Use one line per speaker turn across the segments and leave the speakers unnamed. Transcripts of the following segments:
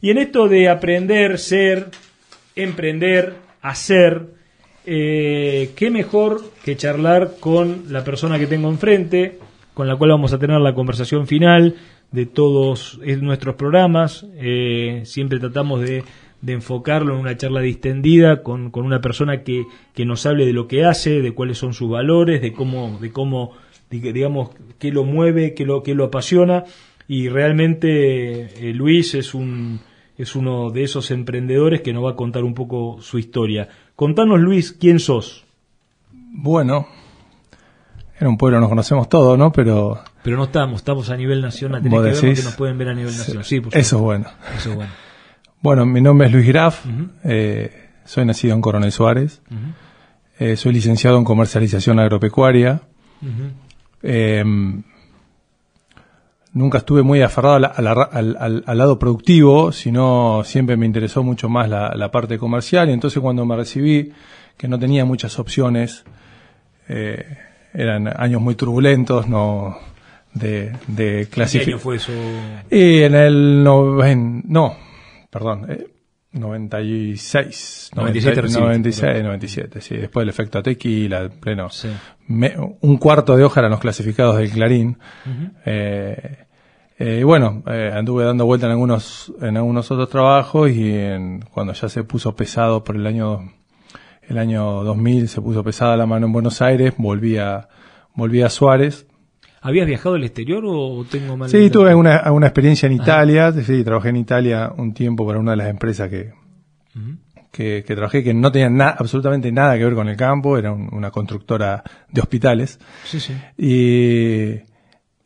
Y en esto de aprender, ser, emprender, hacer, eh, qué mejor que charlar con la persona que tengo enfrente, con la cual vamos a tener la conversación final de todos nuestros programas. Eh, siempre tratamos de, enfocarlo en una charla distendida con, una persona que, que, nos hable de lo que hace, de cuáles son sus valores, de cómo, de cómo digamos, qué lo mueve, qué lo, qué lo apasiona. Y realmente eh, Luis es un, es uno de esos emprendedores que nos va a contar un poco su historia. Contanos, Luis, ¿quién sos?
Bueno, en un pueblo nos conocemos todos, ¿no? Pero...
Pero no estamos, estamos a nivel nacional. Tenés que ver que nos pueden ver a nivel nacional. Sí,
eso es bueno. Eso es bueno. Bueno, mi nombre es Luis Graf. Eh, soy nacido en Coronel Suárez. Eh, soy licenciado en comercialización agropecuaria. Nunca estuve muy aferrado al, lado productivo, sino siempre me interesó mucho más la, parte comercial. Y entonces cuando me recibí, que no tenía muchas opciones, eh, eran años muy turbulentos, no de, de
¿Qué año fue eso?
Y en el no, perdón, 96, 97, 96, 97, sí, después del efecto tequila, pleno. un cuarto de hoja eran los clasificados del Clarín. eh, eh, bueno, eh, anduve dando vuelta en algunos, en algunos otros trabajos y en, cuando ya se puso pesado por el año, el año 2000 se puso pesada la mano en Buenos Aires, volví a, volví a Suárez.
¿Habías viajado al exterior o tengo mal?
Sí, tuve una, una experiencia en Italia, sí, trabajé en Italia un tiempo para una de las empresas que, que, trabajé que no tenía absolutamente nada que ver con el campo, era una constructora de hospitales.
Sí, sí.
Y,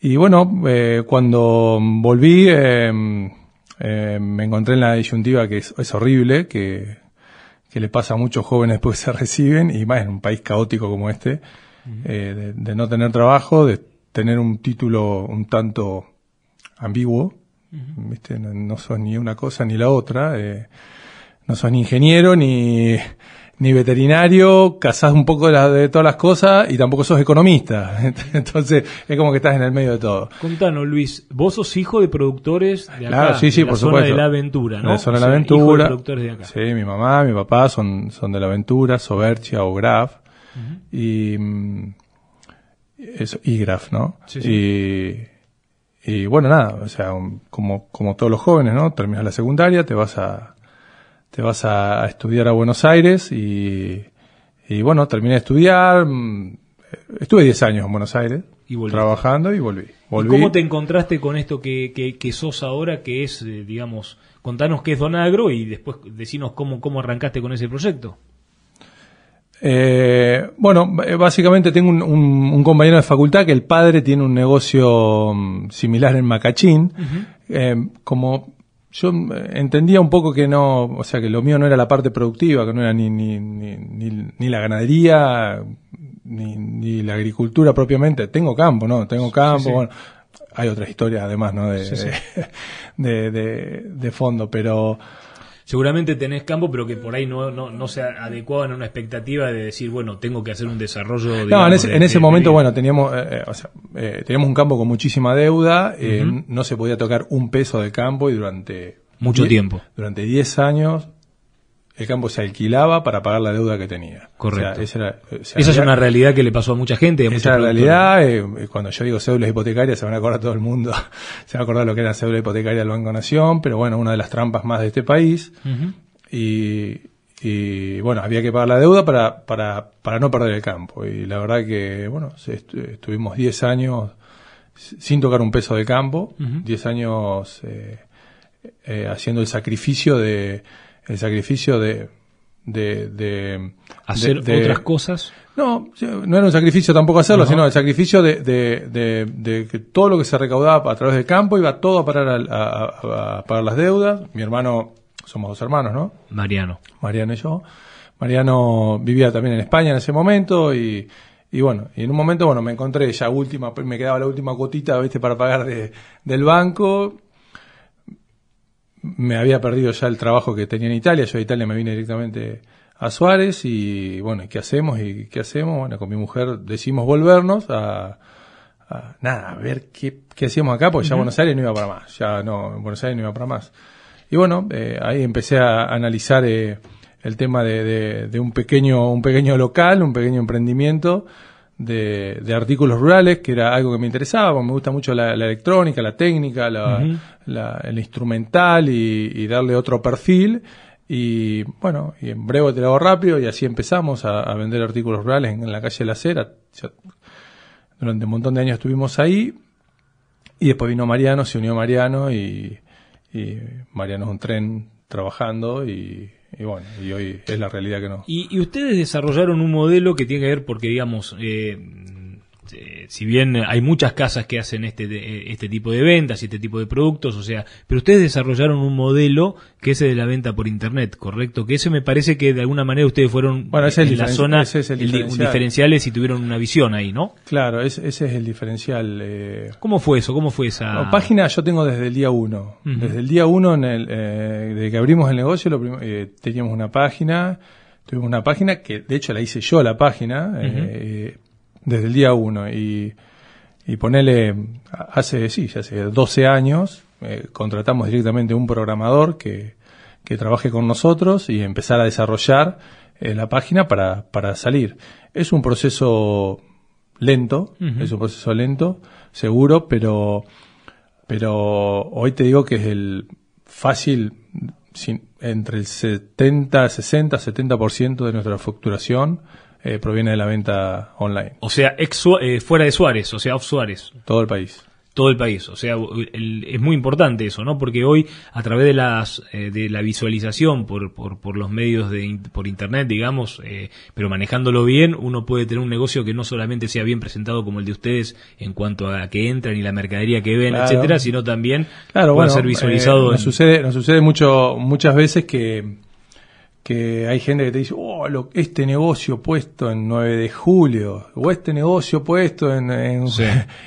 y bueno, eh, cuando volví, em, eh, me encontré en la disyuntiva que es, horrible, que, que, le pasa a muchos jóvenes después que se reciben, y más en un país caótico como este, eh, de, no tener trabajo, de tener un título un tanto ambiguo, ¿viste? No, no, sos ni una cosa ni la otra, no sos ni ingeniero ni ni veterinario, casás un poco de, todas las cosas y tampoco sos economista. Entonces es como que estás en el medio de todo.
Contanos, Luis, vos sos hijo de productores de acá,
claro, sí, sí,
de
la
zona de la aventura, ¿no? De
la zona de la aventura. productores de acá. Sí, mi mamá, mi papá son, son de la aventura, Soberchia o Graf. Y mm, eso, y Graf, ¿no? Sí, sí. Y, y bueno, nada, o sea, como, como todos los jóvenes, ¿no? Terminas la secundaria, te vas a, te vas a, estudiar a Buenos Aires y, y, bueno, terminé de estudiar, mm, estuve 10 años en Buenos Aires trabajando y volví. volví.
¿Cómo te encontraste con esto que, que, sos ahora, que es, eh, digamos, contanos qué es Donagro y después decinos cómo, cómo arrancaste con ese proyecto?
Eh, bueno, básicamente tengo un, compañero de facultad que el padre tiene un negocio mm, similar en Macachín. Eh, como yo entendía un poco que no, o sea, que lo mío no era la parte productiva, que no era ni, ni, ni, ni, la ganadería, ni, ni, la agricultura propiamente. Tengo campo, ¿no? Tengo campo, bueno, hay otra historia además, ¿no? De, de, de, de, fondo, pero
seguramente tenés campo, pero que por ahí no, no, no se adecuaban a una expectativa de decir, bueno, tengo que hacer un desarrollo.
no, en ese, en ese momento, bueno, teníamos, eh, eh, o sea, eh, teníamos un campo con muchísima deuda, no se podía tocar un peso de campo y durante...
Mucho tiempo.
Durante 10 años el campo se alquilaba para pagar la deuda que tenía.
Correcto. esa, es una realidad que le pasó a mucha gente.
esa es la realidad. Eh, cuando yo digo cédulas hipotecarias, se van a acordar todo el mundo. se va a acordar lo que era cédula hipotecaria del Banco Nación, pero bueno, una de las trampas más de este país. y, bueno, había que pagar la deuda para, para, para no perder el campo. Y la verdad que, bueno, estuvimos 10 años sin tocar un peso de campo, 10 años eh, eh, haciendo el sacrificio de el sacrificio de... de, de
¿Hacer otras cosas?
No, no era un sacrificio tampoco hacerlo, sino el sacrificio de, de, de, que todo lo que se recaudaba a través del campo iba todo a parar a, pagar las deudas. Mi hermano, somos dos hermanos, ¿no?
Mariano.
Mariano y yo. Mariano vivía también en España en ese momento y, y bueno, y en un momento, bueno, me encontré ya última, me quedaba la última cuotita, viste, para pagar de, del banco me había perdido ya el trabajo que tenía en Italia, yo de Italia me vine directamente a Suárez y bueno, ¿qué hacemos? ¿Y qué hacemos? Bueno, con mi mujer decimos volvernos a, nada, a ver qué, qué hacíamos acá, porque ya Buenos Aires no iba para más, ya no, Buenos Aires no iba para más. y bueno, eh, ahí empecé a analizar eh, el tema de, de, un pequeño, un pequeño local, un pequeño emprendimiento de, de, artículos rurales, que era algo que me interesaba, me gusta mucho la, electrónica, la técnica, la, el instrumental y, darle otro perfil. Y bueno, y en breve te lo hago rápido y así empezamos a, vender artículos rurales en, la calle de la Cera. durante un montón de años estuvimos ahí y después vino Mariano, se unió Mariano y, y Mariano es un tren trabajando y y bueno, y hoy es la realidad que no.
Y, ustedes desarrollaron un modelo que tiene que ver porque, digamos, eh, eh, si bien hay muchas casas que hacen este, este tipo de ventas y este tipo de productos, o sea, pero ustedes desarrollaron un modelo que es el de la venta por internet, ¿correcto? Que ese me parece que de alguna manera ustedes fueron
bueno, en la
zona
ese es el
diferenciales y tuvieron una visión ahí, ¿no?
Claro, ese, es el diferencial. Eh.
¿Cómo fue eso? ¿Cómo fue esa...?
página yo tengo desde el día uno. Desde el día uno, en el, eh, desde que abrimos el negocio, lo teníamos una página, tuvimos una página que de hecho la hice yo la página, desde el día uno. Y, y ponele, hace, sí, hace 12 años, eh, contratamos directamente un programador que, que trabaje con nosotros y empezar a desarrollar eh, la página para, para salir. Es un proceso lento, es un proceso lento, seguro, pero, pero hoy te digo que es el fácil, entre el 70, 60, 70% de nuestra facturación eh, proviene de la venta online.
O sea, eh, fuera de Suárez, o sea, off Suárez.
Todo el país
todo el país. O sea, es muy importante eso, ¿no? Porque hoy, a través de las eh, de la visualización por, por, por los medios de por internet, digamos, pero manejándolo bien, uno puede tener un negocio que no solamente sea bien presentado como el de ustedes en cuanto a que entran y la mercadería que ven, etcétera, sino también
claro, puede ser visualizado. nos sucede, nos sucede mucho muchas veces que que hay gente que te dice, oh, lo, este negocio puesto en 9 de julio, o este negocio puesto en,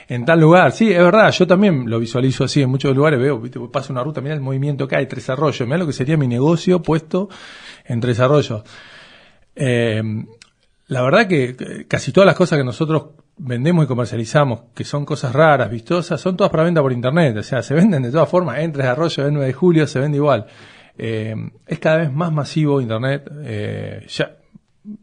en, tal lugar. Sí, es verdad, yo también lo visualizo así en muchos lugares, veo, ¿viste? pasa una ruta, mira el movimiento que hay, Tres Arroyos, mira lo que sería mi negocio puesto en Tres Arroyos. Eh, la verdad que casi todas las cosas que nosotros vendemos y comercializamos, que son cosas raras, vistosas, son todas para venta por internet, o sea, se venden de todas formas, en Tres Arroyos, en 9 de julio, se vende igual. Eh, es cada vez más masivo Internet. Eh, ya,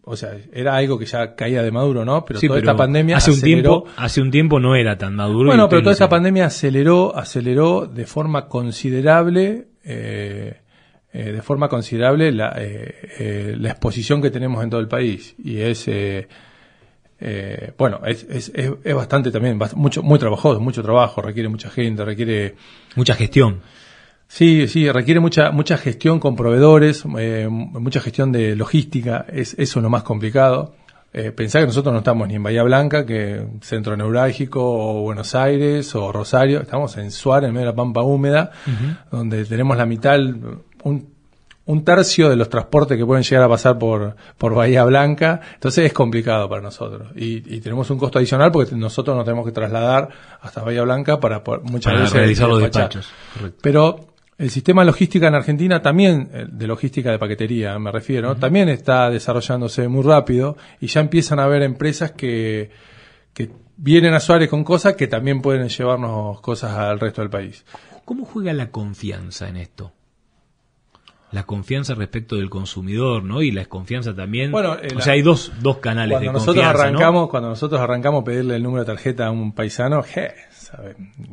o sea, era algo que ya caía de maduro, ¿no? Pero toda esta pandemia
hace un tiempo, hace un tiempo no era tan maduro.
Bueno, pero toda esta pandemia aceleró, aceleró de forma considerable, eh, de forma considerable la, la exposición que tenemos en todo el país y es bueno, es, es, es, bastante también, mucho, muy trabajoso, mucho trabajo, requiere mucha gente, requiere...
Mucha gestión.
Sí, sí, requiere mucha mucha gestión con proveedores, eh, mucha gestión de logística, es eso lo más complicado. Eh, pensar que nosotros no estamos ni en Bahía Blanca, que centro neurálgico, o Buenos Aires, o Rosario, estamos en Suárez, en medio de la Pampa Húmeda, donde tenemos la mitad, un, un tercio de los transportes que pueden llegar a pasar por, por Bahía Blanca, entonces es complicado para nosotros. Y, y tenemos un costo adicional porque nosotros nos tenemos que trasladar hasta Bahía Blanca para, muchas veces
realizar los despachos.
Pero el sistema logística en Argentina también, eh, de logística de paquetería me refiero, también está desarrollándose muy rápido y ya empiezan a haber empresas que, que vienen a Suárez con cosas que también pueden llevarnos cosas al resto del país.
¿Cómo juega la confianza en esto? La confianza respecto del consumidor, ¿no? Y la desconfianza también. Bueno, eh, o sea, hay dos, dos canales
de
nosotros
arrancamos, Cuando nosotros arrancamos a pedirle el número de tarjeta a un paisano, je,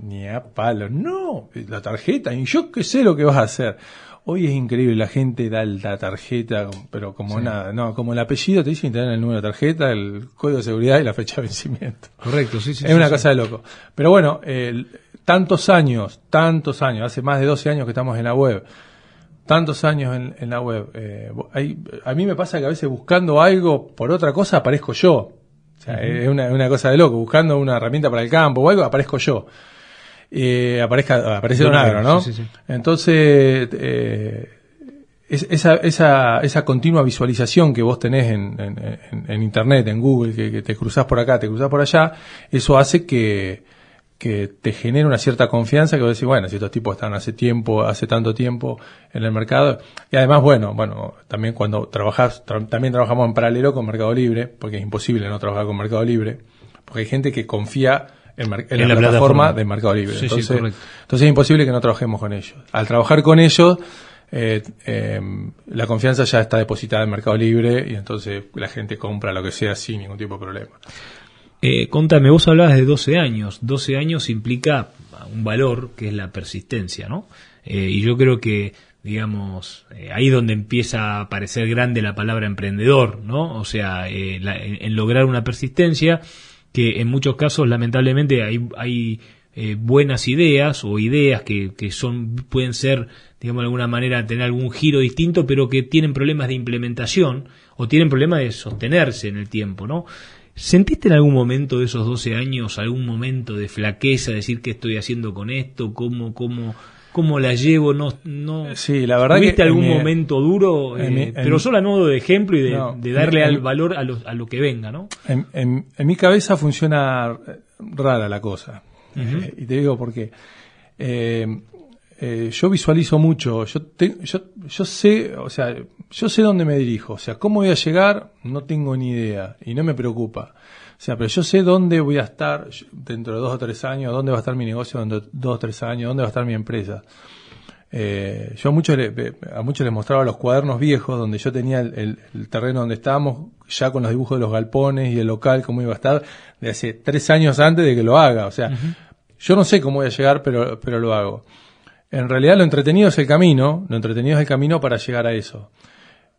ni a palo. No, la tarjeta, y yo qué sé lo que vas a hacer. Hoy es increíble, la gente da la tarjeta, pero como nada, no, como el apellido te dicen, te dan el número de tarjeta, el código de seguridad y la fecha de vencimiento.
Correcto, sí, sí.
Es una cosa de loco. Pero bueno, tantos años, tantos años, hace más de 12 años que estamos en la web, tantos años en, la web. Eh, a mí me pasa que a veces buscando algo por otra cosa aparezco yo. O sea, es una, cosa de loco. Buscando una herramienta para el campo o algo, aparezco yo. Eh, aparezca, aparece Don Agro, ¿no? Entonces, eh, esa, esa, esa continua visualización que vos tenés en, en, Internet, en Google, que, que, te cruzás por acá, te cruzás por allá, eso hace que, que te genere una cierta confianza que vos decís, bueno, si estos tipos están hace tiempo, hace tanto tiempo en el mercado. Y además, bueno, bueno, también cuando trabajás, también trabajamos en paralelo con Mercado Libre, porque es imposible no trabajar con Mercado Libre, porque hay gente que confía en, la, plataforma, de Mercado Libre. entonces, entonces es imposible que no trabajemos con ellos. Al trabajar con ellos, eh, em, la confianza ya está depositada en Mercado Libre y entonces la gente compra lo que sea sin ningún tipo de problema.
Eh, contame, vos hablabas de 12 años. 12 años implica un valor que es la persistencia, ¿no? Eh, y yo creo que, digamos, eh, ahí donde empieza a parecer grande la palabra emprendedor, ¿no? O sea, en, lograr una persistencia que en muchos casos, lamentablemente, hay, hay buenas ideas o ideas que, que son pueden ser digamos de alguna manera tener algún giro distinto pero que tienen problemas de implementación o tienen problemas de sostenerse en el tiempo no ¿Sentiste en algún momento de esos 12 años algún momento de flaqueza, decir qué estoy haciendo con esto, cómo, cómo, cómo la llevo? No, no.
Sí, la verdad
¿Tuviste algún momento duro, eh, pero solo a modo de ejemplo y de, darle al valor a lo, a lo, que venga, ¿no?
En, en, mi cabeza funciona rara la cosa. Eh, y te digo porque eh, eh, yo visualizo mucho, yo, yo, yo sé, o sea, yo sé dónde me dirijo, o sea, cómo voy a llegar, no tengo ni idea y no me preocupa. O sea, pero yo sé dónde voy a estar dentro de dos o tres años, dónde va a estar mi negocio dentro de dos o tres años, dónde va a estar mi empresa. Eh, yo a muchos, le, a muchos les mostraba los cuadernos viejos donde yo tenía el, terreno donde estábamos, ya con los dibujos de los galpones y el local, cómo iba a estar, de hace tres años antes de que lo haga. O sea, yo no sé cómo voy a llegar, pero, pero lo hago. En realidad lo entretenido es el camino, lo entretenido es el camino para llegar a eso.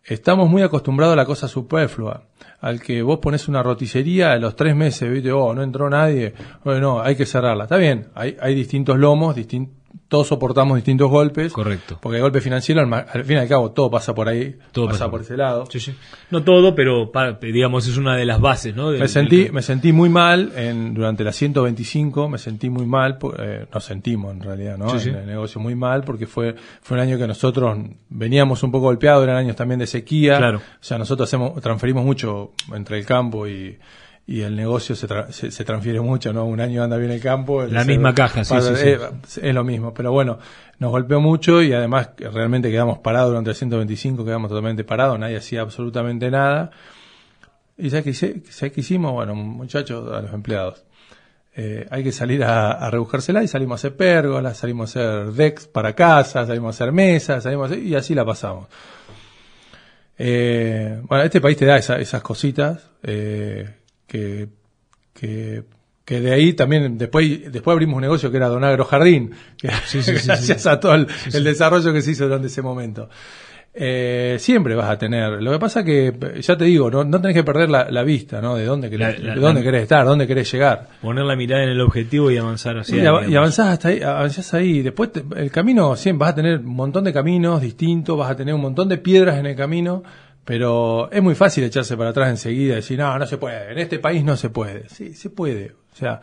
Estamos muy acostumbrados a la cosa superflua, al que vos pones una roticería a los tres meses, viste, oh, no entró nadie, bueno, hay que cerrarla. Está bien, hay, hay distintos lomos, distintos todos soportamos distintos golpes.
Correcto.
Porque el golpe financiero, al, fin y al cabo, todo pasa por ahí, todo pasa, por ese lado.
Sí, sí. No todo, pero digamos es una de las bases, ¿no?
me sentí, me sentí muy mal en, durante la 125, me sentí muy mal, eh, nos sentimos en realidad, ¿no? en el negocio muy mal porque fue fue un año que nosotros veníamos un poco golpeados, eran años también de sequía.
Claro.
O sea, nosotros hacemos transferimos mucho entre el campo y y el negocio se, se, transfiere mucho, ¿no? Un año anda bien el campo.
La misma caja, sí, sí,
Es, lo mismo, pero bueno, nos golpeó mucho y además realmente quedamos parados durante el 125, quedamos totalmente parados, nadie hacía absolutamente nada. ¿Y sabes qué, qué hicimos? Bueno, muchachos, a los empleados. Eh, hay que salir a, a, rebuscársela y salimos a hacer pérgolas, salimos a hacer decks para casa, salimos a hacer mesas, salimos y así la pasamos. Eh, bueno, este país te da esas cositas. Eh, que, que, de ahí también después después abrimos un negocio que era Don Agro Jardín, gracias a todo el, desarrollo que se hizo durante ese momento. Eh, siempre vas a tener. Lo que pasa que, ya te digo, no, no tenés que perder la, vista, ¿no? De dónde querés, de dónde querés estar, dónde querés llegar.
Poner la mirada en el objetivo y avanzar hacia
Y, y avanzás hasta ahí, avanzás ahí. Después el camino, siempre vas a tener un montón de caminos distintos, vas a tener un montón de piedras en el camino pero es muy fácil echarse para atrás enseguida y decir, no, no se puede, en este país no se puede. Sí, se puede. O sea,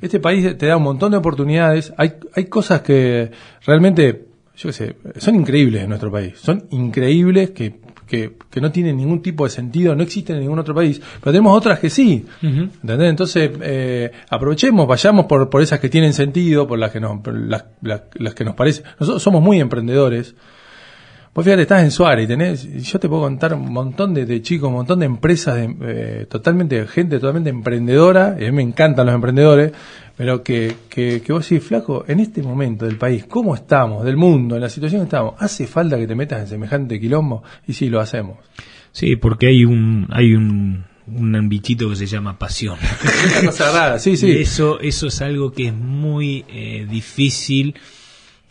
este país te da un montón de oportunidades. Hay, hay cosas que realmente, yo qué sé, son increíbles en nuestro país. Son increíbles que, que, que, no tienen ningún tipo de sentido, no existen en ningún otro país. Pero tenemos otras que sí. ¿Entendés? Entonces, eh, aprovechemos, vayamos por, por esas que tienen sentido, por las que nos, las, las que nos parecen. Nosotros somos muy emprendedores. Pues fíjate, estás en Suárez tenés, yo te puedo contar un montón de, chicos, un montón de empresas, de, eh, totalmente, gente totalmente emprendedora, y a mí me encantan los emprendedores, pero que, que, que vos decís, flaco, en este momento del país, ¿cómo estamos? Del mundo, en la situación que estamos, ¿hace falta que te metas en semejante quilombo? Y sí, lo hacemos.
Sí, porque hay un, hay un, un bichito que se llama pasión.
Una cosa rara, sí, sí.
eso, eso es algo que es muy eh, difícil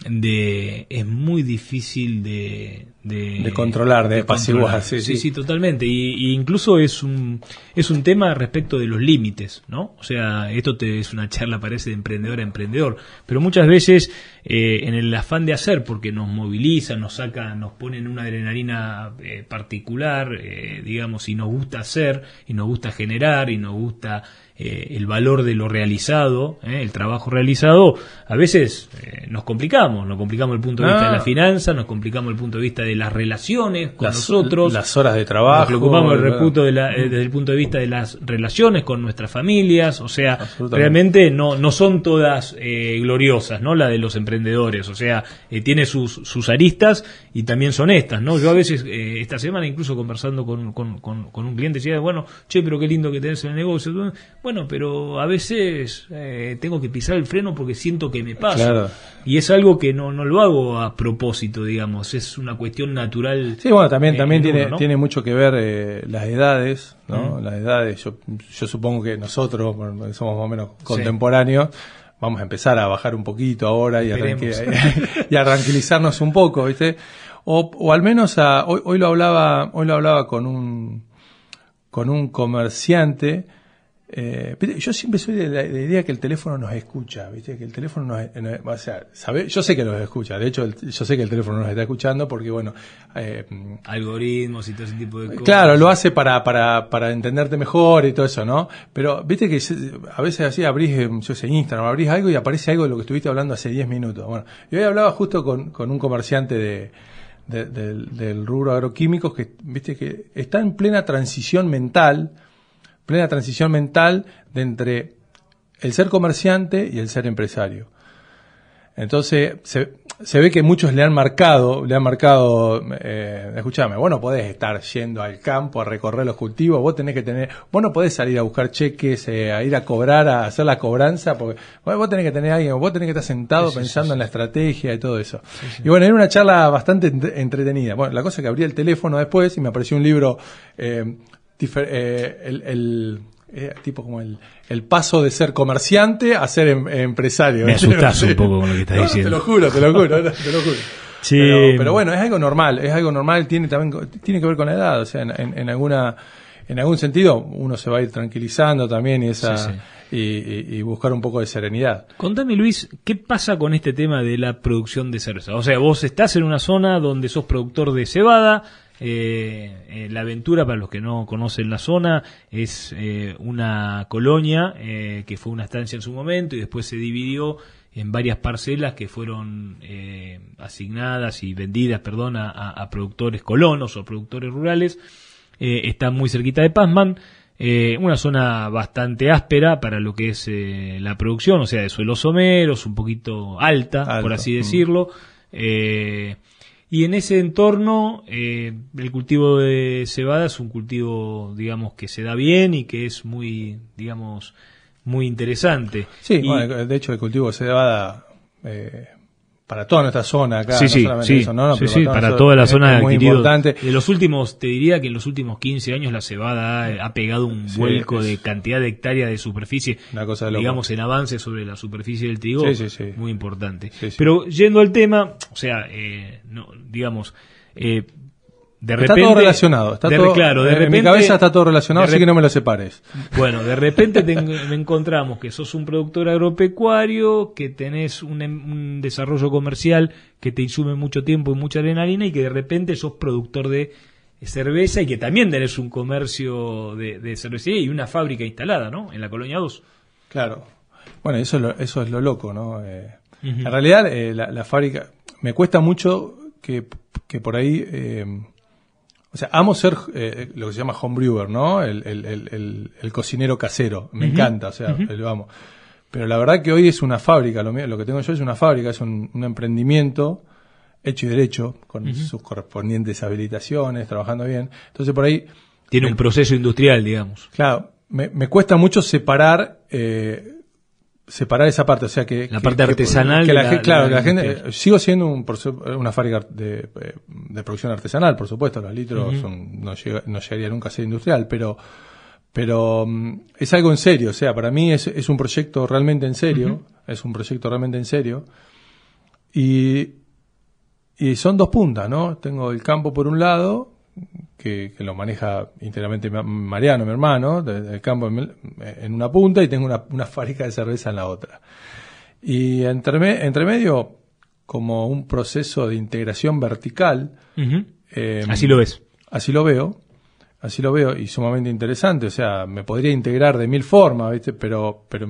de es muy difícil de,
de, controlar, de, apaciguar.
Sí, sí, totalmente. Y, incluso es un, es un tema respecto de los límites, ¿no? O sea, esto te, es una charla, parece, de emprendedor a emprendedor. Pero muchas veces, eh, en el afán de hacer, porque nos moviliza, nos saca, nos pone en una adrenalina eh, particular, eh, digamos, y nos gusta hacer, y nos gusta generar, y nos gusta el valor de lo realizado, el trabajo realizado, a veces nos complicamos, nos complicamos el punto de vista de la ah. finanza, nos complicamos el punto de vista de las relaciones con nosotros.
Las horas de trabajo. Nos
preocupamos de la, eh, desde el punto de vista de las relaciones con nuestras familias. O sea, realmente no, no son todas eh, gloriosas, ¿no? La de los emprendedores. O sea, eh, tiene sus, sus aristas y también son estas, ¿no? Yo a veces, esta semana, incluso conversando con, con, con, un cliente, decía, bueno, che, pero qué lindo que tenés en el negocio. Bueno, pero a veces eh, tengo que pisar el freno porque siento que me pasa. Y es algo que no, no lo hago a propósito, digamos. Es una cuestión natural.
Sí, bueno, también, también tiene, tiene mucho que ver eh, las edades, ¿no? Las edades. Yo, yo supongo que nosotros, somos más o menos contemporáneos, vamos a empezar a bajar un poquito ahora y a, y a tranquilizarnos un poco, ¿viste? O, o al menos a, hoy, hoy lo hablaba, hoy lo hablaba con un, con un comerciante eh, yo siempre soy de la, idea que el teléfono nos escucha, ¿viste? Que el teléfono nos, o sea, ¿sabe? yo sé que nos escucha, de hecho yo sé que el teléfono nos está escuchando porque bueno,
eh, algoritmos y todo ese tipo de cosas.
Claro, lo hace para, para, para entenderte mejor y todo eso, ¿no? Pero viste que a veces así abrís, eh, yo sé, Instagram, abrís algo y aparece algo de lo que estuviste hablando hace 10 minutos. Bueno, yo hoy hablaba justo con, con un comerciante de, del, del rubro agroquímicos que, viste, que está en plena transición mental plena transición mental de entre el ser comerciante y el ser empresario. Entonces, se, se ve que muchos le han marcado, le han marcado, eh, escúchame, vos no podés estar yendo al campo a recorrer los cultivos, vos tenés que tener, vos no podés salir a buscar cheques, eh, a ir a cobrar, a hacer la cobranza, porque vos, tenés que tener a alguien, vos tenés que estar sentado pensando en la estrategia y todo eso. Y bueno, era una charla bastante entretenida. Bueno, la cosa es que abrí el teléfono después y me apareció un libro eh, eh, el, eh, tipo como el, el, paso de ser comerciante a ser em, empresario.
Me asustas un poco con lo que estás diciendo.
Te lo juro, te lo juro, te lo juro. Sí. Pero, bueno, es algo normal, es algo normal, tiene también tiene que ver con la edad, o sea, en, alguna en algún sentido uno se va a ir tranquilizando también y esa Y, y, buscar un poco de serenidad.
Contame Luis, ¿qué pasa con este tema de la producción de cerveza? O sea, vos estás en una zona donde sos productor de cebada, eh, eh, la aventura, para los que no conocen la zona, es eh, una colonia eh, que fue una estancia en su momento y después se dividió en varias parcelas que fueron asignadas y vendidas, perdón, a, productores colonos o productores rurales. está muy cerquita de Pazman. una zona bastante áspera para lo que es la producción, o sea, de suelos someros, un poquito alta, por así mm. decirlo. Eh, y en ese entorno, eh, el cultivo de cebada es un cultivo, digamos, que se da bien y que es muy, digamos, muy interesante.
Sí, de hecho el cultivo de cebada eh, para toda nuestra zona acá, sí, no solamente eso, ¿no?
sí, sí, para toda la zona muy importante. De los últimos, te diría que en los últimos 15 años la cebada ha, pegado un vuelco de cantidad de hectáreas de superficie, una cosa digamos, en avance sobre la superficie del trigo, muy importante. Pero yendo al tema, o sea, eh, no, digamos, eh,
está todo relacionado. Está todo, claro, de repente, en mi cabeza está todo relacionado, así que no me lo separes.
Bueno, de repente te, encontramos que sos un productor agropecuario, que tenés un, un, desarrollo comercial que te insume mucho tiempo y mucha adrenalina y que de repente sos productor de cerveza y que también tenés un comercio de, de cervecería y una fábrica instalada, ¿no? En la Colonia 2.
Claro. Bueno, eso es lo, eso es lo loco, ¿no? Eh, En realidad, eh, la, fábrica... Me cuesta mucho que, que por ahí... Eh, o sea, amo ser eh, lo que se llama homebrewer, ¿no? El, el, el, cocinero casero. Me encanta, o sea, lo amo. Pero la verdad que hoy es una fábrica, lo, lo que tengo yo es una fábrica, es un, emprendimiento hecho y derecho, con sus correspondientes habilitaciones, trabajando bien. Entonces por ahí...
Tiene un proceso industrial, digamos.
Claro, me, me cuesta mucho separar eh, separar esa parte, o sea que
la parte artesanal,
claro, la, gente sigo siendo un, una fábrica de, de, producción artesanal, por supuesto, los litros son, no, no llegaría nunca a ser industrial, pero pero mm, es algo en serio, o sea, para mí es, es un proyecto realmente en serio, es un proyecto realmente en serio y y son dos puntas, ¿no? Tengo el campo por un lado que, lo maneja íntegramente Mariano, mi hermano, del campo en, una punta y tengo una, fábrica de cerveza en la otra. Y entre, entre medio, como un proceso de integración vertical.
Em, así lo ves.
Así lo veo. Así lo veo y sumamente interesante. O sea, me podría integrar de mil formas, ¿viste? Pero, pero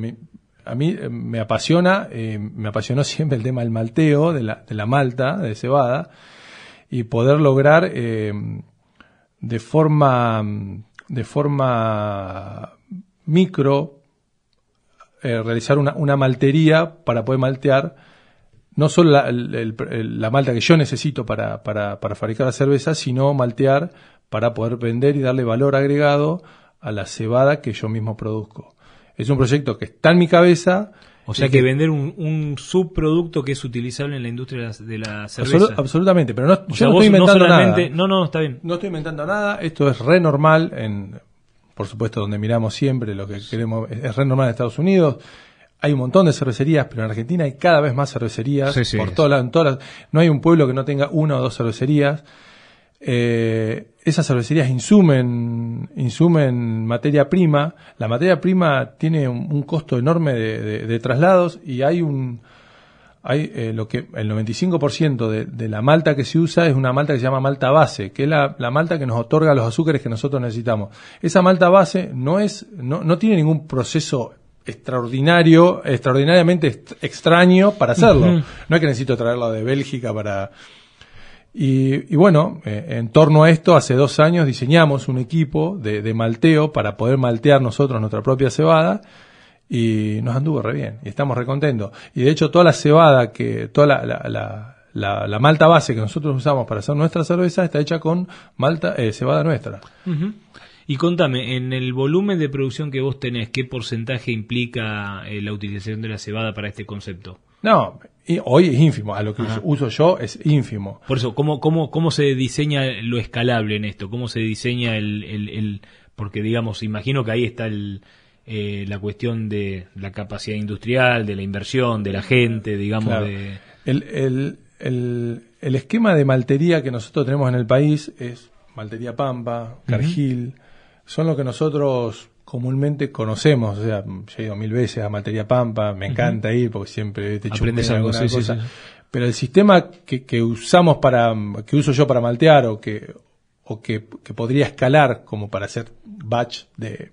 a mí eh, me apasiona, eh, me apasionó siempre el tema del malteo, de la, de la malta, de cebada, y poder lograr eh, de forma, de forma micro eh, realizar una, una, maltería para poder maltear no solo la, la malta que yo necesito para, para, para, fabricar la cerveza, sino maltear para poder vender y darle valor agregado a la cebada que yo mismo produzco. Es un proyecto que está en mi cabeza.
O sea que vender un, un subproducto que es utilizable en la industria de la, cerveza.
Absolu- absolutamente, pero no,
O
yo
sea,
no estoy inventando
solamente-
nada.
No, no, está bien.
No estoy inventando nada, esto es re normal en, por supuesto, donde miramos siempre lo que queremos, es re normal en Estados Unidos. Hay un montón de cervecerías, pero en Argentina hay cada vez más cervecerías.
Sí, sí,
por todas en todas no hay un pueblo que no tenga una o dos cervecerías. Eh, esas cervecerías insumen, insumen materia prima. La materia prima tiene un, un costo enorme de, de- de traslados y hay un, hay eh, lo que el 95% de, de la malta que se usa es una malta que se llama malta base, que es la, la malta que nos otorga los azúcares que nosotros necesitamos. Esa malta base no es, no, no tiene ningún proceso extraordinario, extraordinariamente extraño para hacerlo. No es que necesito traerla de Bélgica para, y, y bueno, eh, en torno a esto, hace dos años diseñamos un equipo de, de malteo para poder maltear nosotros nuestra propia cebada y nos anduvo re bien y estamos re contentos. Y de hecho toda la cebada que, toda la, la, la, la- la malta base que nosotros usamos para hacer nuestra cerveza está hecha con malta, eh, cebada nuestra.
Y contame, en el volumen de producción que vos tenés, ¿qué porcentaje implica eh, la utilización de la cebada para este concepto?
No, y hoy es ínfimo, a lo que
Ajá.
uso, yo es ínfimo.
Por eso, ¿cómo, cómo, cómo se diseña lo escalable en esto? ¿Cómo se diseña el... el, el- porque, digamos, imagino que ahí está el, eh, la cuestión de la capacidad industrial, de la inversión, de la gente, digamos,
Claro.
de...
El, el, el, el esquema de maltería que nosotros tenemos en el país es Maltería Pampa, Cargill, son lo que nosotros comúnmente conocemos. O sea, yo he ido mil veces a Maltería Pampa, me encanta ir porque siempre te
Aprendes algo, sí, sí,
cosa.
sí.
Pero el sistema que, que usamos para, que uso yo para maltear o que, o que, que podría escalar como para hacer batch de,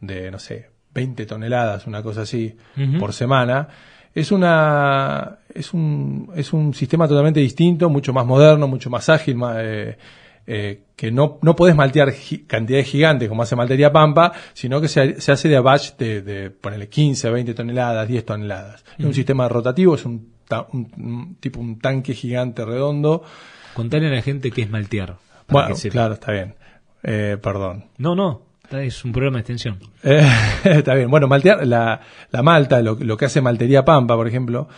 de, no sé, 20 toneladas, una cosa así, por semana, es una es un, es un sistema totalmente distinto, mucho más moderno, mucho más ágil, más, eh, eh, que no, no podés maltear gi- cantidades gigantes como hace Maltería Pampa, sino que se, se hace de batch de, de ponerle 15, 20 toneladas, 10 toneladas. Es un sistema rotativo, es un, ta- un- un tipo un tanque gigante redondo.
Contarle a la gente qué es maltear.
Bueno, claro, está bien. Eh, perdón.
No, no, es un programa de extensión.
Eh, está bien. Bueno, maltear, la, la malta, lo, lo que hace Maltería Pampa, por ejemplo,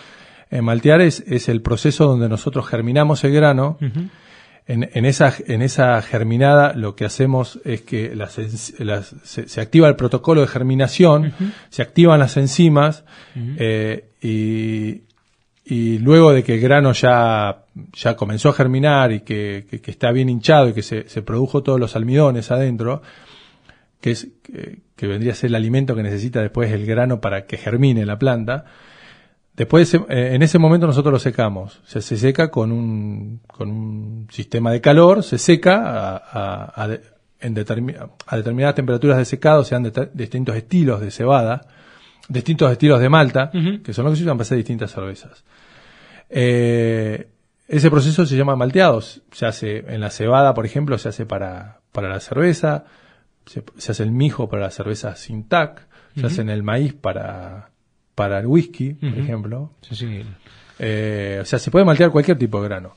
eh, maltear es, es el proceso donde nosotros germinamos el grano. En, en esa, en esa germinada lo que hacemos es que las, se, se activa el protocolo de germinación, se activan las enzimas eh, y, y luego de que el grano ya, ya comenzó a germinar y que, que- que está bien hinchado y que se, se produjo todos los almidones adentro, que es que, que vendría a ser el alimento que necesita después el grano para que germine la planta. Después, eh, en ese momento nosotros lo secamos. Se, se seca con un, con un sistema de calor, se seca a, a- a en a determinadas temperaturas de secado, sean de ta- distintos estilos de cebada, distintos estilos de malta, que son los que se usan para hacer distintas cervezas. Eh, ese proceso se llama malteado. Se hace en la cebada, por ejemplo, se hace para, para la cerveza, se, se hace el mijo para la cerveza sin tac, se hace en el maíz para, para el whisky, por ejemplo.
Sí, sí.
Eh, o sea, se puede maltear cualquier tipo de grano.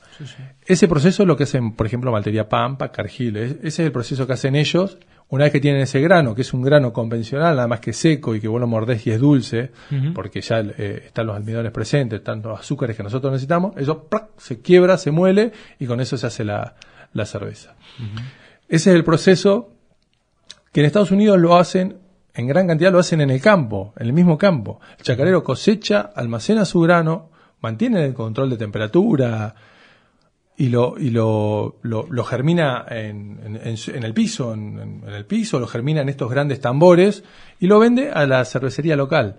Ese proceso es lo que hacen, por ejemplo, Maltería Pampa, Cargill. es- Ese es el proceso que hacen ellos. Una vez que tienen ese grano, que es un grano convencional, nada más que seco y que vos lo mordés y es dulce, porque ya eh, están los almidones presentes, están los azúcares que nosotros necesitamos, eso ¡prac! se quiebra, se muele y con eso se hace la, la cerveza. Ese es el proceso que en Estados Unidos lo hacen, en gran cantidad lo hacen en el campo, en el mismo campo. El chacarero cosecha, almacena su grano, mantiene el control de temperatura y lo, y lo, lo, lo germina en, en- en el piso, en el piso, lo germina en estos grandes tambores y lo vende a la cervecería local.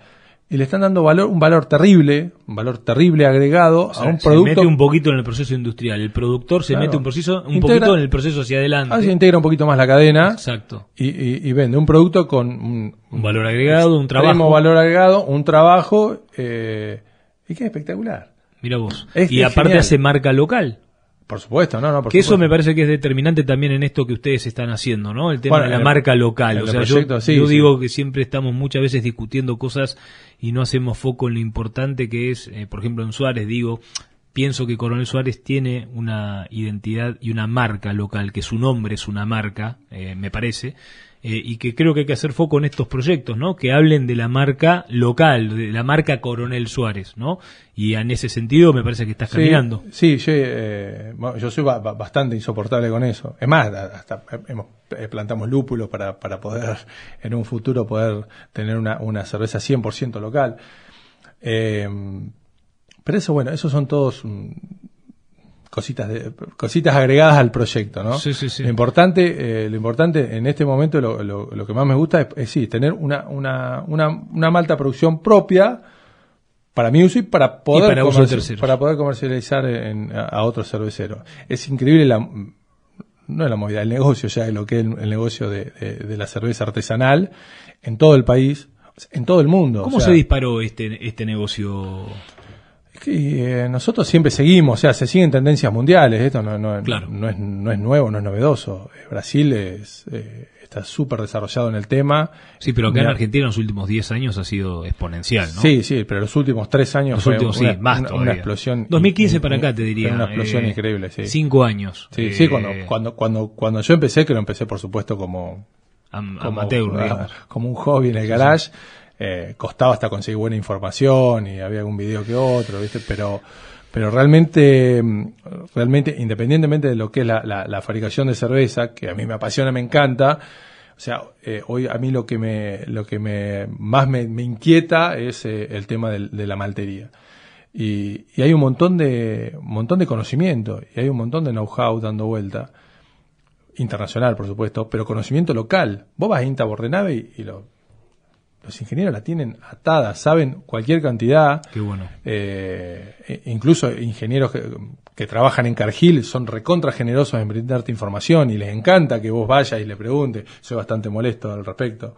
Y le están dando valor, un valor terrible, un valor terrible agregado
O sea,
a un
se
producto.
mete un poquito en el proceso industrial. El productor se
Claro.
mete un proceso, un
Integra-
poquito en el proceso hacia adelante.
Ah, se integra un poquito más la cadena
Exacto.
y, y- y vende un producto con un,
Un valor agregado, un trabajo.
valor agregado, un trabajo eh, y que es espectacular.
Mira vos.
Es-
y
es
aparte
genial.
hace marca local.
Por supuesto, no, no, por
que eso me parece que es determinante también en esto que ustedes están haciendo, ¿no? El tema
Bueno,
de la
el-
marca local. O sea, yo,
proyecto, sí,
yo
sí.
digo que siempre estamos muchas veces discutiendo cosas y no hacemos foco en lo importante que es, eh, por ejemplo, en Suárez, digo, pienso que Coronel Suárez tiene una identidad y una marca local, que su nombre es una marca, eh, me parece, eh, y que creo que hay que hacer foco en estos proyectos, ¿no? Que hablen de la marca local, de la marca Coronel Suárez, ¿no? Y en ese sentido me parece que estás caminando.
Sí, yo, eh, yo soy bastante insoportable con eso. Es más, hasta hemos, plantamos lúpulos para, para poder en un futuro poder tener una, una cerveza 100% local. Eh, pero eso, bueno, esos son todos mm, cositas de, cositas agregadas al proyecto, ¿no?
Sí, sí, sí.
Lo importante, eh, lo importante en este momento, lo, lo, que más me gusta es, sí, tener una, una, una, una malta producción propia para music para poder
para,
para poder comercializar en, a, otros cerveceros. Es increíble la no es la movida, el negocio ya de lo que es el, negocio de, de, la cerveza artesanal en todo el país, en todo el mundo.
¿Cómo se disparó este, este negocio?
Y eh, nosotros siempre seguimos, o sea, se siguen tendencias mundiales, esto no, no, no, es, no es nuevo, no es novedoso. Eh, Brasil es, eh, está súper desarrollado en el tema.
Sí, pero acá en Argentina en los últimos 10 años ha sido exponencial, ¿no?
Sí, sí, pero los últimos 3 años
los últimos,
una,
sí, más
una, explosión.
2015 para acá te diría.
Una explosión increíble, sí.
5 años.
Sí, sí, cuando, cuando, cuando, cuando yo empecé, que lo empecé por supuesto como...
como, amateur, digamos.
como un hobby en el garage. Eh, costaba hasta conseguir buena información y había algún video que otro, ¿viste? Pero, pero realmente, mm, realmente, independientemente de lo que es la, fabricación de cerveza, que a mí me apasiona, me encanta, o sea, eh, hoy a mí lo que me, lo que me más me, inquieta es eh, el tema de, la maltería. Y, y, hay un montón de, un montón de conocimiento y hay un montón de know-how dando vuelta internacional, por supuesto, pero conocimiento local. Vos vas a Inta Bordenave y, y lo los ingenieros la tienen atada, saben cualquier cantidad.
Qué bueno.
Eh, e incluso ingenieros que, trabajan en Cargill son recontra generosos en brindarte información y les encanta que vos vayas y le preguntes. Soy bastante molesto al respecto.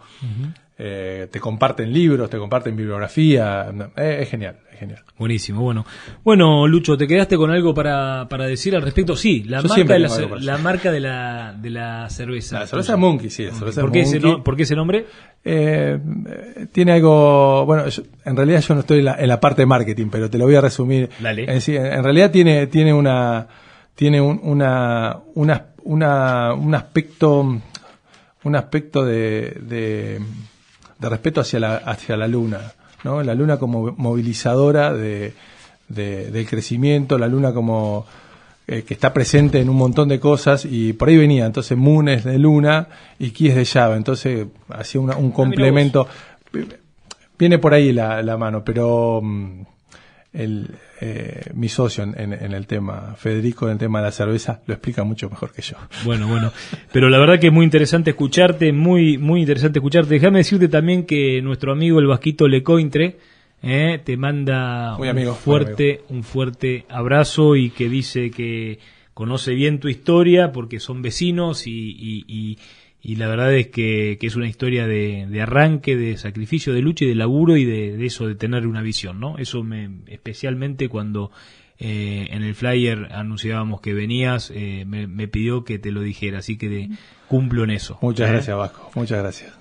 Eh, te comparten libros, te comparten bibliografía. Eh, es genial, es genial.
Buenísimo, bueno. Bueno, Lucho, ¿te quedaste con algo para, para decir al respecto? Sí, la, marca de la, la, marca de la, de la cerveza.
La cerveza Monkey, sí. La cerveza
¿Por, qué ese ¿Por qué ese nombre?
Eh, tiene algo, bueno, en realidad yo no estoy en la, en la, parte de marketing, pero te lo voy a resumir.
Dale.
En, en realidad tiene, tiene una, tiene un, una, una, una, un aspecto, un aspecto de, de de respeto hacia la, hacia la luna, ¿no? La luna como movilizadora de, del crecimiento, la luna como eh, que está presente en un montón de cosas y por ahí venía, entonces Moon es de luna y Ki es de llave, entonces hacía un ah, complemento. Viene por ahí la, la mano, pero mm, el, eh, mi socio en, el tema, Federico, en el tema de la cerveza, lo explica mucho mejor que yo.
Bueno, bueno, pero la verdad que es muy interesante escucharte, muy, muy interesante escucharte. Déjame decirte también que nuestro amigo el Vasquito Lecointre eh, te manda un, fuerte, un fuerte abrazo y que dice que conoce bien tu historia porque son vecinos y y la verdad es que, que es una historia de, de, arranque, de sacrificio, de lucha y de laburo y de, eso, de tener una visión, ¿no? Eso me, especialmente cuando eh, en el flyer anunciábamos que venías, eh, me, me, pidió que te lo dijera, así que cumplo en eso.
Muchas ¿eh? gracias, Vasco, muchas gracias.